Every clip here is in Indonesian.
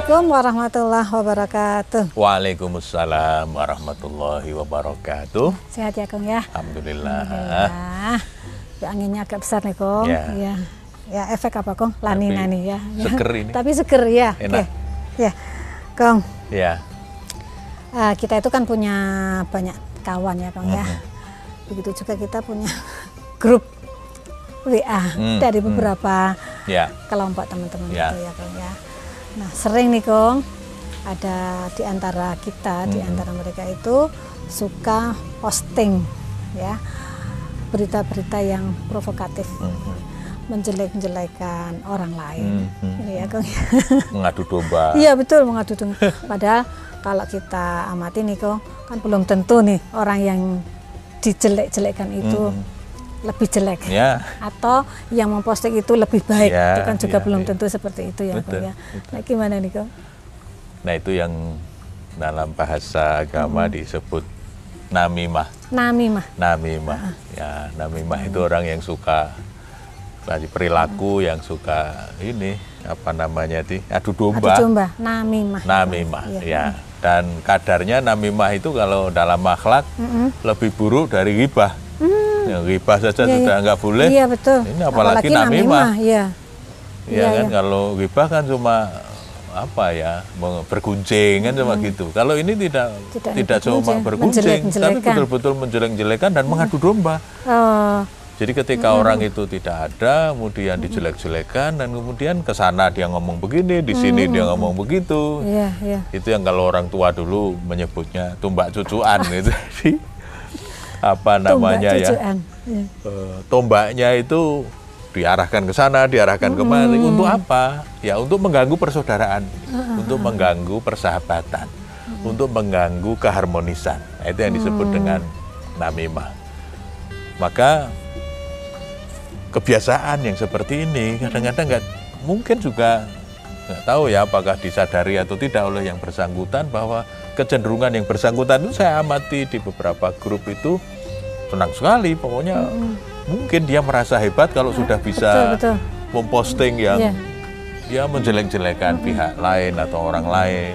Assalamualaikum warahmatullahi wabarakatuh. Waalaikumsalam warahmatullahi wabarakatuh. Sehat ya Kong ya? Alhamdulillah. Alhamdulillah. Ya, anginnya agak besar nih Kong. Ya. Ya. Ya efek apa Kong? Lanina Tapi nih ya. Ya. seger ini. Tapi seger ya. Enak. Oke. Ya. Kong, Ya, eh, kita itu kan punya banyak kawan ya Kong ya. Mhm. Begitu juga kita punya grup WA Hmm, dari hmm. beberapa ya, kelompok teman-teman Ya. itu ya Kong ya. Nah sering nih Kong ada di antara kita, di Mhm. antara mereka itu suka posting ya berita-berita yang provokatif, Mhm. menjelek-jelekan orang lain. Mhm. Ini ya Kong. mengadu domba. Iya betul mengadu domba. Padahal kalau kita amati nih Kong, kan belum tentu nih orang yang dijelek-jelekan itu Mhm. Lebih jelek Ya, atau yang memposting itu lebih baik Iya, itu kan juga iya, belum iya. tentu seperti itu ya Betul, ya. betul. Nah gimana nih Kong? nah itu yang dalam bahasa agama Mhm. disebut namimah. Namimah. Namimah. Ah. Ya, namimah itu orang yang suka tadi perilaku yang suka ini apa namanya di adu Adu domba. domba, namimah. Namimah, Iya. ya. Dan kadarnya namimah itu kalau dalam akhlak Mm-mm. lebih buruk dari ghibah. Hmm. Ya, ghibah saja Iya, sudah iya. nggak boleh. Iya betul. Ini apalagi namimah. Iya. Ya Iya, kan iya. kalau ghibah kan cuma apa ya berguncing kan cuma gitu. Kalau ini tidak Tidak tidak, cuma berguncing, berguncing, tapi betul-betul menjelek-jelekan dan mengadu domba. Oh, Jadi ketika orang itu tidak ada, kemudian dijelek-jelekan dan kemudian ke sana dia ngomong begini, di sini dia ngomong begitu. iya iya. Itu yang kalau orang tua dulu menyebutnya tumbak cucuan gitu. Apa namanya Tumbak ya? Iya. eh, tombaknya itu diarahkan ke sana, diarahkan kemari. Untuk apa? Ya untuk mengganggu persaudaraan, untuk mengganggu persahabatan, untuk mengganggu keharmonisan. Nah, itu yang disebut dengan namimah. Maka kebiasaan yang seperti ini kadang-kadang nggak mungkin juga nggak tahu ya apakah disadari atau tidak oleh yang bersangkutan bahwa kecenderungan yang bersangkutan itu saya amati di beberapa grup itu senang sekali pokoknya mungkin dia merasa hebat kalau sudah bisa Betul betul. memposting yang Iya. dia menjelek-jelekan pihak lain atau orang lain.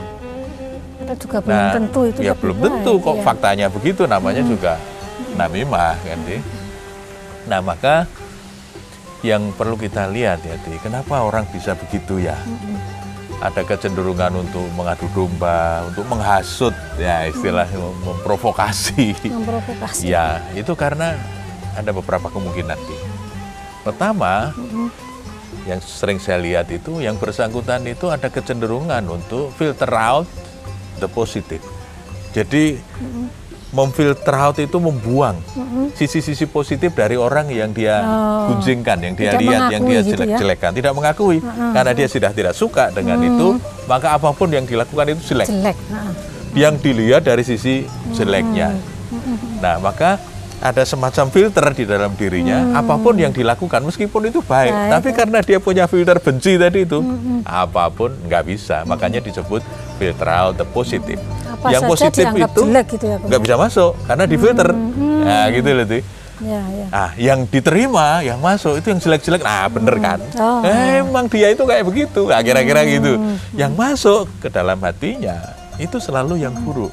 Kita juga belum tentu itu ya belum baik, tentu kok iya. faktanya begitu namanya juga namimah kan Di. Nah maka yang perlu kita lihat ya Di, kenapa orang bisa begitu ya? Ada kecenderungan untuk mengadu domba, untuk menghasut ya istilahnya mem- memprovokasi. Memprovokasi. Ya, itu karena ada beberapa kemungkinan. Di. Pertama, yang sering saya lihat itu yang bersangkutan itu ada kecenderungan untuk filter out the positive. Jadi memfilter out itu membuang sisi-sisi positif dari orang yang dia Oh. gunjingkan, yang dia Tidak lihat, yang dia gitu ya? tidak mengakui karena dia sudah tidak suka dengan itu, maka apa pun yang dilakukan itu jelek Jelek. Yang dilihat dari sisi jeleknya. Nah, maka ada semacam filter di dalam dirinya, apa pun yang dilakukan, meskipun itu baik, Baik, tapi karena dia punya filter benci tadi itu, apa pun nggak bisa. Makanya disebut filter out the positive. Apa yang positif itu jelek gitu ya, nggak bisa masuk karena di filter. Nah, gitu loh tuh. Ya ya. Ah, yang diterima, yang masuk itu yang jelek-jelek. Nah, bener kan? Oh. Emang dia itu kayak begitu. Nah, kira-kira gitu. Yang masuk ke dalam hatinya itu selalu yang buruk.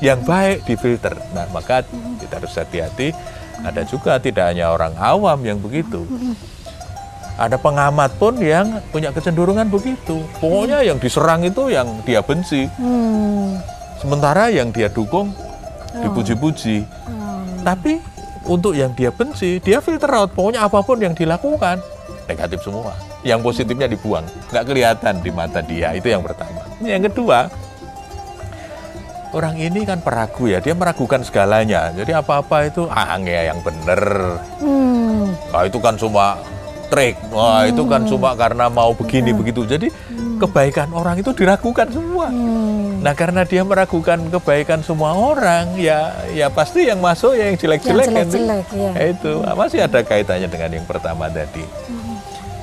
Yang baik difilter. Nah, maka kita harus hati-hati. Ada juga tidak hanya orang awam yang begitu. Ada pengamat pun yang punya kecenderungan begitu. Pokoknya yang diserang itu yang dia benci. Hmm. Sementara yang dia dukung dipuji-puji. Hmm. Tapi untuk yang dia benci, dia filter out. Pokoknya apa pun yang dilakukan, negatif semua. Yang positifnya dibuang. Nggak kelihatan di mata dia. Itu yang pertama. Yang kedua, orang ini kan peragu ya. Dia meragukan segalanya. Jadi apa-apa itu, ah nggak yang bener. Hmm. Ah, itu kan cuma trik. Wah, itu kan cuma karena mau begini, begitu. Jadi kebaikan orang itu diragukan semua. Hmm. Nah karena dia meragukan kebaikan semua orang, ya ya pasti yang masuk ya yang jelek-jelek Yang kan. jelek-jelek, ya. Ya itu Ah, masih ada kaitannya dengan yang pertama tadi.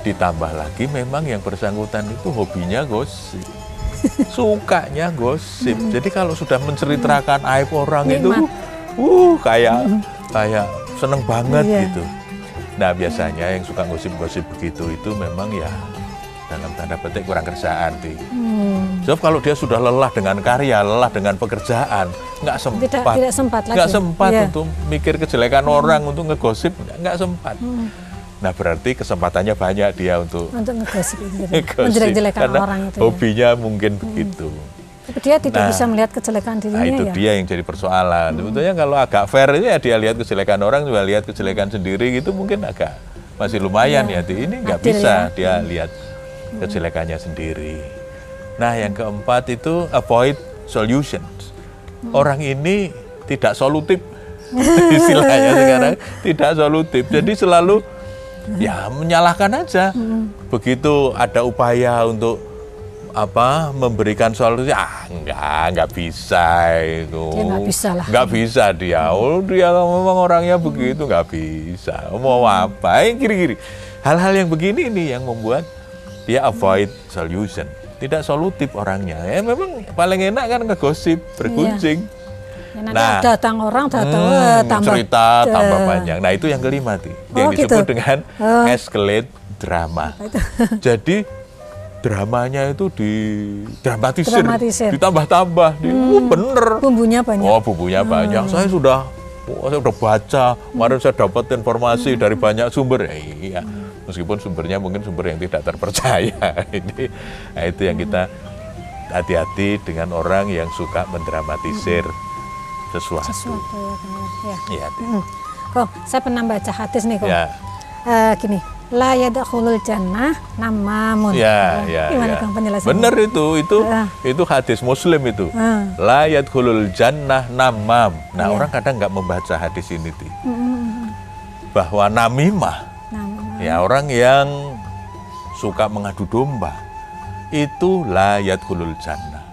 Ditambah lagi memang yang bersangkutan itu hobinya gosip. Sukanya gosip. Jadi kalau sudah menceritakan aib orang itu, Nikmat. uh kayak kayak seneng banget Iya. gitu. Nah biasanya yang suka gosip-gosip begitu itu memang ya dalam tanda petik kurang kerjaan sih. Hmm. Sebab kalau dia sudah lelah dengan karya, lelah dengan pekerjaan, nggak sempat, Tidak- tidak sempat lagi. nggak sempat Iya. untuk mikir kejelekan orang, untuk ngegosip, nggak, sempat. Nah berarti kesempatannya banyak dia untuk Untuk ngegosip ngegosip. Menjelek-jelekan orang itu. Ya. hobinya mungkin begitu. Tapi dia tidak Nah. bisa melihat kejelekan dirinya Nah itu ya. dia yang jadi persoalan. Sebetulnya kalau agak fair ya dia lihat kejelekan orang juga lihat kejelekan sendiri gitu mungkin agak masih lumayan ya. Ini nggak bisa ya. dia lihat kejelekannya sendiri. Nah yang keempat itu avoid solutions. Orang ini tidak solutif istilahnya sekarang tidak solutif. Jadi selalu ya menyalahkan aja. Begitu ada upaya untuk apa memberikan solusi? Ah enggak enggak bisa itu. Dia nggak bisa lah. bisa dia. Oh dia memang orangnya begitu nggak bisa. Mau apa? Yang kiri-kiri. Hal-hal yang begini nih yang membuat dia avoid solution. Tidak solutif orangnya. Ya memang paling enak kan ngegosip bergunjing Ya, nanti Nah. datang orang datang Hmm, eh, tambah cerita tambah eh, panjang. Nah itu yang kelima tuh, yang Oh, disebut gitu. dengan Oh. escalate drama. Jadi dramanya itu didramatisir, Dramatisir. ditambah-tambah, di, oh, bener. Bumbunya banyak. Oh bumbunya banyak. Saya sudah, oh, saya udah baca. Kemarin saya dapat informasi dari banyak sumber. Eh, iya, meskipun sumbernya mungkin sumber yang tidak terpercaya. Ini, nah itu yang kita hati-hati dengan orang yang suka mendramatisir sesuatu. sesuatu ya benar. Ya. Iya, Teh. Hmm. Kok saya pernah baca hadis nih kok. ya, Eh, gini, la yadkhulul jannah namamun. ya, ya. Gimana ya. Kang penjelasannya? Bener itu, itu, Ah. itu hadis Muslim itu. Ah. La yadkhulul jannah namam. Nah, Iya. orang kadang nggak membaca hadis ini, mm. bahwa namimah Nam- ya orang yang suka mengadu domba itu layat hulul jannah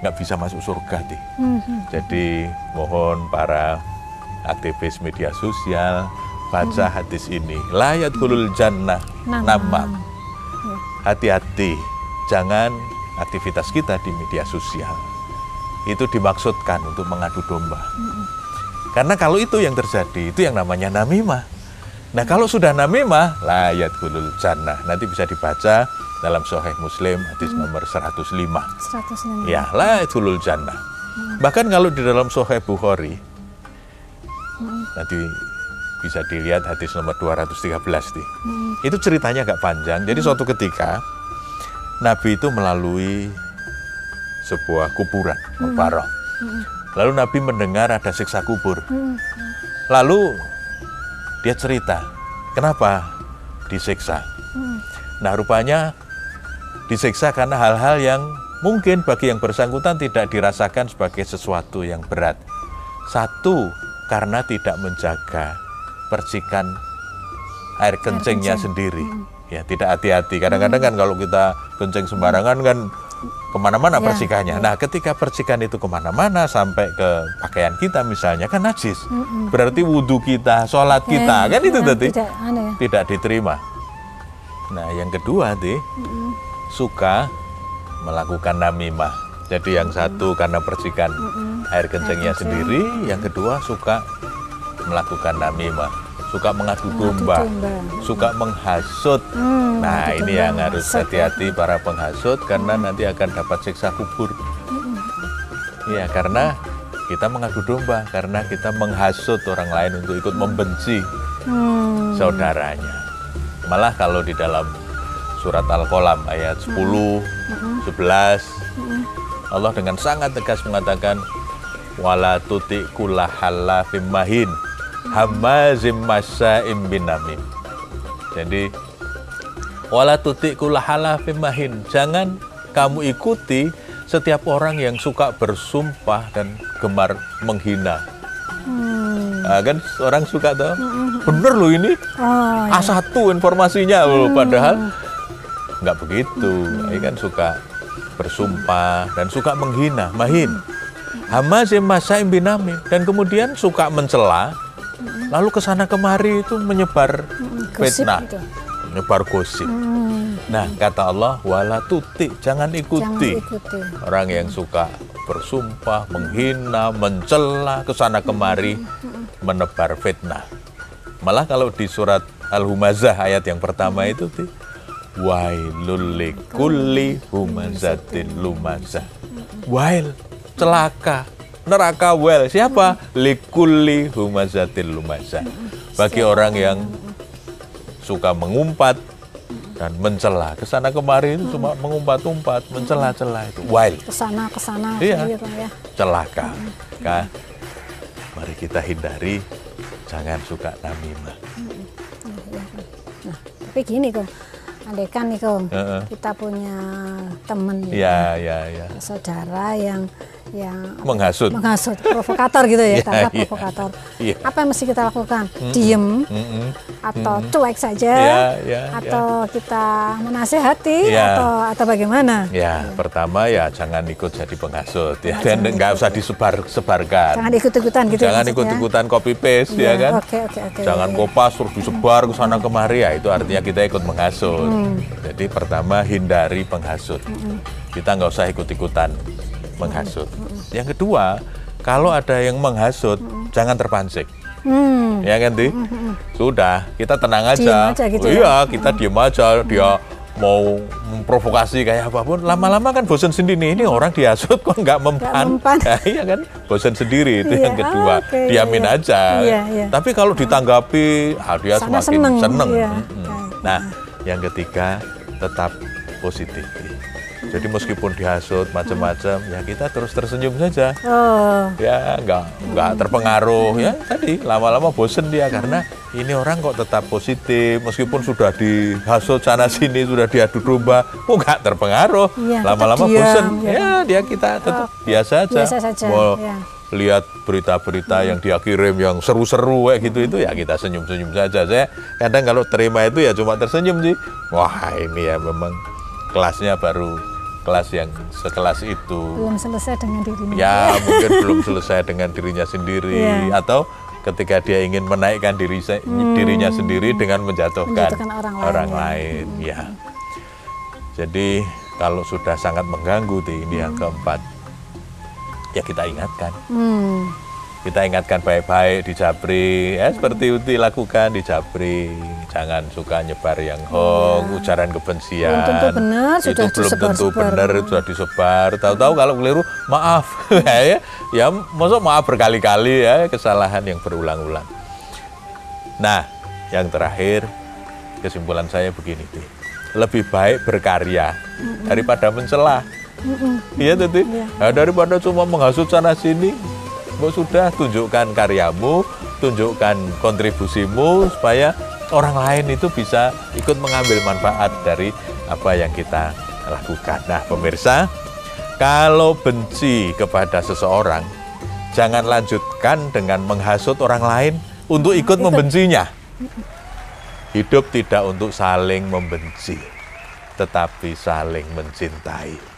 nggak bisa masuk surga deh. mm, mm. Jadi mohon para aktivis media sosial baca hadis ini layat hulul jannah Namam. namam. Hati-hati jangan aktivitas kita di media sosial itu dimaksudkan untuk mengadu domba. Karena kalau itu yang terjadi, itu yang namanya namimah. Nah kalau sudah namimah, layat gulul jannah. Nanti bisa dibaca dalam Sahih Muslim, hadis nomor 105. 106. Ya, layat gulul jannah. Bahkan kalau di dalam Sahih Bukhari, nanti bisa dilihat hadis nomor 213 nih. Itu ceritanya agak panjang. Jadi suatu ketika, Nabi itu melalui sebuah kuburan, Mubarak. Lalu Nabi mendengar ada siksa kubur. Mm, Lalu dia cerita, kenapa disiksa? mm. Nah, rupanya disiksa karena hal-hal yang mungkin bagi yang bersangkutan tidak dirasakan sebagai sesuatu yang berat. Satu, karena tidak menjaga percikan air kencingnya kencing. sendiri. Ya, tidak hati-hati. Kadang-kadang kan kalau kita kencing sembarangan kan ke mana-mana Ya, percikannya. Nah, ketika percikan itu ke mana-mana sampai ke pakaian kita misalnya kan najis. Berarti wudhu kita, sholat kita, Ya, kan itu ya, tadi Tidak, ya. tidak diterima. Nah, yang kedua, Ti, suka melakukan namimah. Jadi yang satu karena percikan air kencingnya kencing. sendiri, yang kedua suka melakukan namimah, suka mengadu domba, suka menghasut. Hmm, Nah, ini domba, yang harus ya. hati-hati para penghasut karena nanti akan dapat siksa kubur. Iya, karena kita mengadu domba, karena kita menghasut orang lain untuk ikut membenci Hmm, saudaranya. Malah kalau di dalam surat Al-Qalam ayat 10, 11, Allah dengan sangat tegas mengatakan wala tuti kullahalla mahin hamazim masya'im binamim. Jadi wala tuti kullahalla mahin. Jangan kamu ikuti setiap orang yang suka bersumpah dan gemar menghina. hmm. Ah, kan orang suka tuh, bener loh ini, Oh, ya. A1 informasinya loh, padahal nggak begitu. Ini kan suka bersumpah dan suka menghina, mahin. Hamazim masaim binamim dan kemudian suka mencela, lalu ke sana kemari itu menyebar fitnah, itu. menyebar gosip. Hmm, Nah kata Allah, wala tuti, jangan jangan ikuti ikuti. orang yang suka bersumpah, menghina, mencela ke sana kemari, menebar fitnah. Malah kalau di surat Al-Humazah ayat yang pertama itu, Wailul likulli humazatin lumazah. Wail, celaka. Neraka well. Siapa? Likulli humazatin lumazah. Bagi orang yang suka mengumpat dan mencela ke sana kemari itu cuma mengumpat-umpat, mencela-cela itu wail. Ke sana ke sana Iya. gitu ya. celaka. Kan? Mari kita hindari, jangan suka namimah. Nah, tapi gini kok, andekan nih kok, Heeh. kita punya temen, gitu, Ya, ya, ya. saudara yang yang Menghasut. menghasut, provokator gitu ya, Iya, tangkap iya. provokator. Iya. Apa yang mesti kita lakukan? Diem Mm-mm. atau cuek saja, Iya, iya, atau kita menasehati Iya. atau atau bagaimana? Ya, pertama ya jangan ikut jadi penghasut ya dan nggak usah disebar-sebarkan. Jangan ikut-ikutan gitu. ya Jangan maksudnya? ikut-ikutan copy paste Iya, ya kan. oke, oke, oke, Jangan iya, iya. kopas terus disebar ke sana kemari ya itu artinya kita ikut menghasut. Hmm. Jadi pertama hindari penghasut. Kita nggak usah ikut-ikutan menghasut. Yang kedua, kalau ada yang menghasut jangan terpancing. Hmm. Ya kan, Di? Sudah, kita tenang aja. Diem aja gitu ya? iya, kita diem aja. Dia mau memprovokasi kayak apa pun, lama-lama kan bosan sendiri. Ini orang dihasut kok nggak mempan. mempan. Nah, iya kan, bosan sendiri itu Iya, yang kedua. oke, iya, Diamin iya. aja. Iya, iya. Tapi kalau ditanggapi, ah, dia Sana semakin seneng, seneng. iya. Oke. Nah, yang ketiga tetap positif. Jadi meskipun dihasut macam-macam, ya kita terus tersenyum saja. Oh, ya nggak nggak terpengaruh ya. Tadi lama-lama bosen dia karena ini orang kok tetap positif. Meskipun sudah dihasut sana sini sudah diadu domba kok nggak terpengaruh? Iya, lama-lama diam, bosen. ya. ya dia kita tetap Oh, biasa aja. biasa saja, mau ya. Lihat berita-berita yang dia kirim yang seru-seru kayak gitu itu ya kita senyum-senyum saja saya kadang kalau terima itu ya cuma tersenyum sih wah ini ya memang kelasnya baru kelas yang sekelas itu belum selesai dengan dirinya. ya mungkin belum selesai dengan dirinya sendiri Iya. atau ketika dia ingin menaikkan diri se- dirinya sendiri dengan menjatuhkan, Hmm. Menjatuhkan orang lain, ya. lain ya jadi kalau sudah sangat mengganggu di ini yang keempat ya kita ingatkan. Hmm. kita ingatkan baik-baik di Japri. Ya seperti Uti lakukan di Japri. Jangan suka nyebar yang hoax ujaran kebencian. Belum tentu benar, itu sudah belum tentu benar itu sudah disebar. Tahu-tahu kalau keliru maaf. Ya ya. Maksud maaf berkali-kali ya kesalahan yang berulang-ulang. Nah yang terakhir kesimpulan saya begini lebih baik berkarya daripada mencela Iya Titi. Nah, daripada cuma menghasut sana sini, Mbok sudah tunjukkan karyamu, tunjukkan kontribusimu supaya orang lain itu bisa ikut mengambil manfaat dari apa yang kita lakukan. Nah, pemirsa, kalau benci kepada seseorang, jangan lanjutkan dengan menghasut orang lain untuk ikut membencinya. Hidup tidak untuk saling membenci, tetapi saling mencintai.